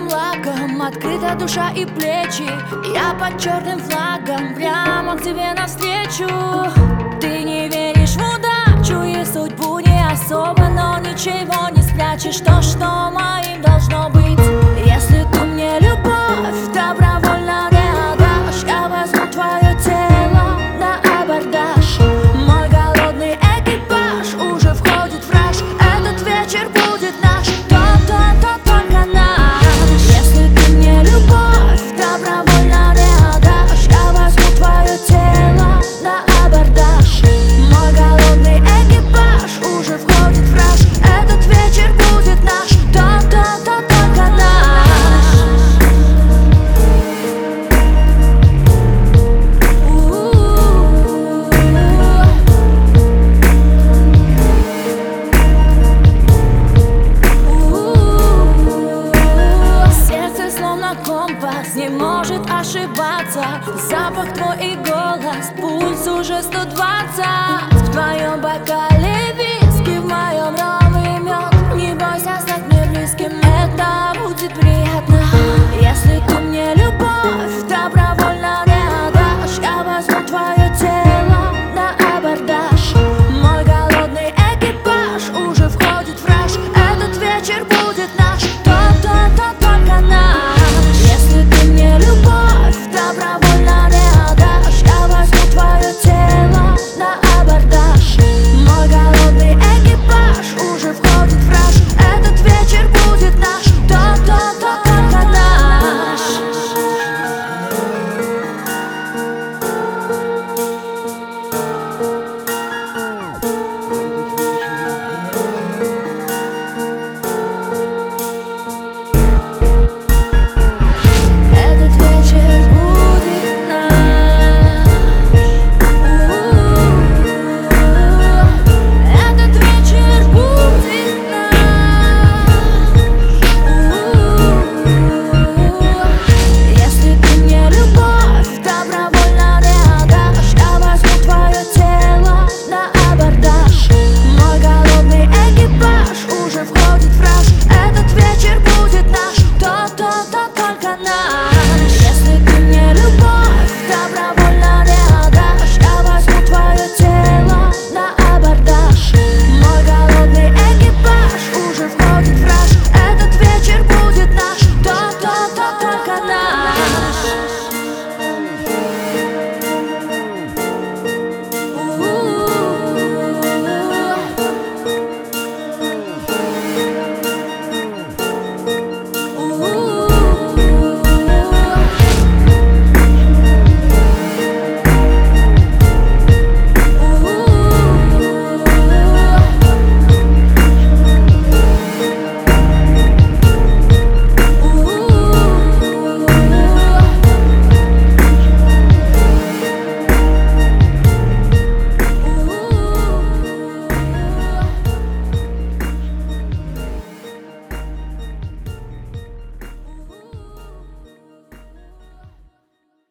флагом Открыта душа и плечи. Я под черным флагом Прямо к тебе навстречу. Ты не веришь в удачу И судьбу не особо Но ничего не спрячешь. То, что моим ошибаться. Запах твой и голос, пульс уже 120 В твоем бокале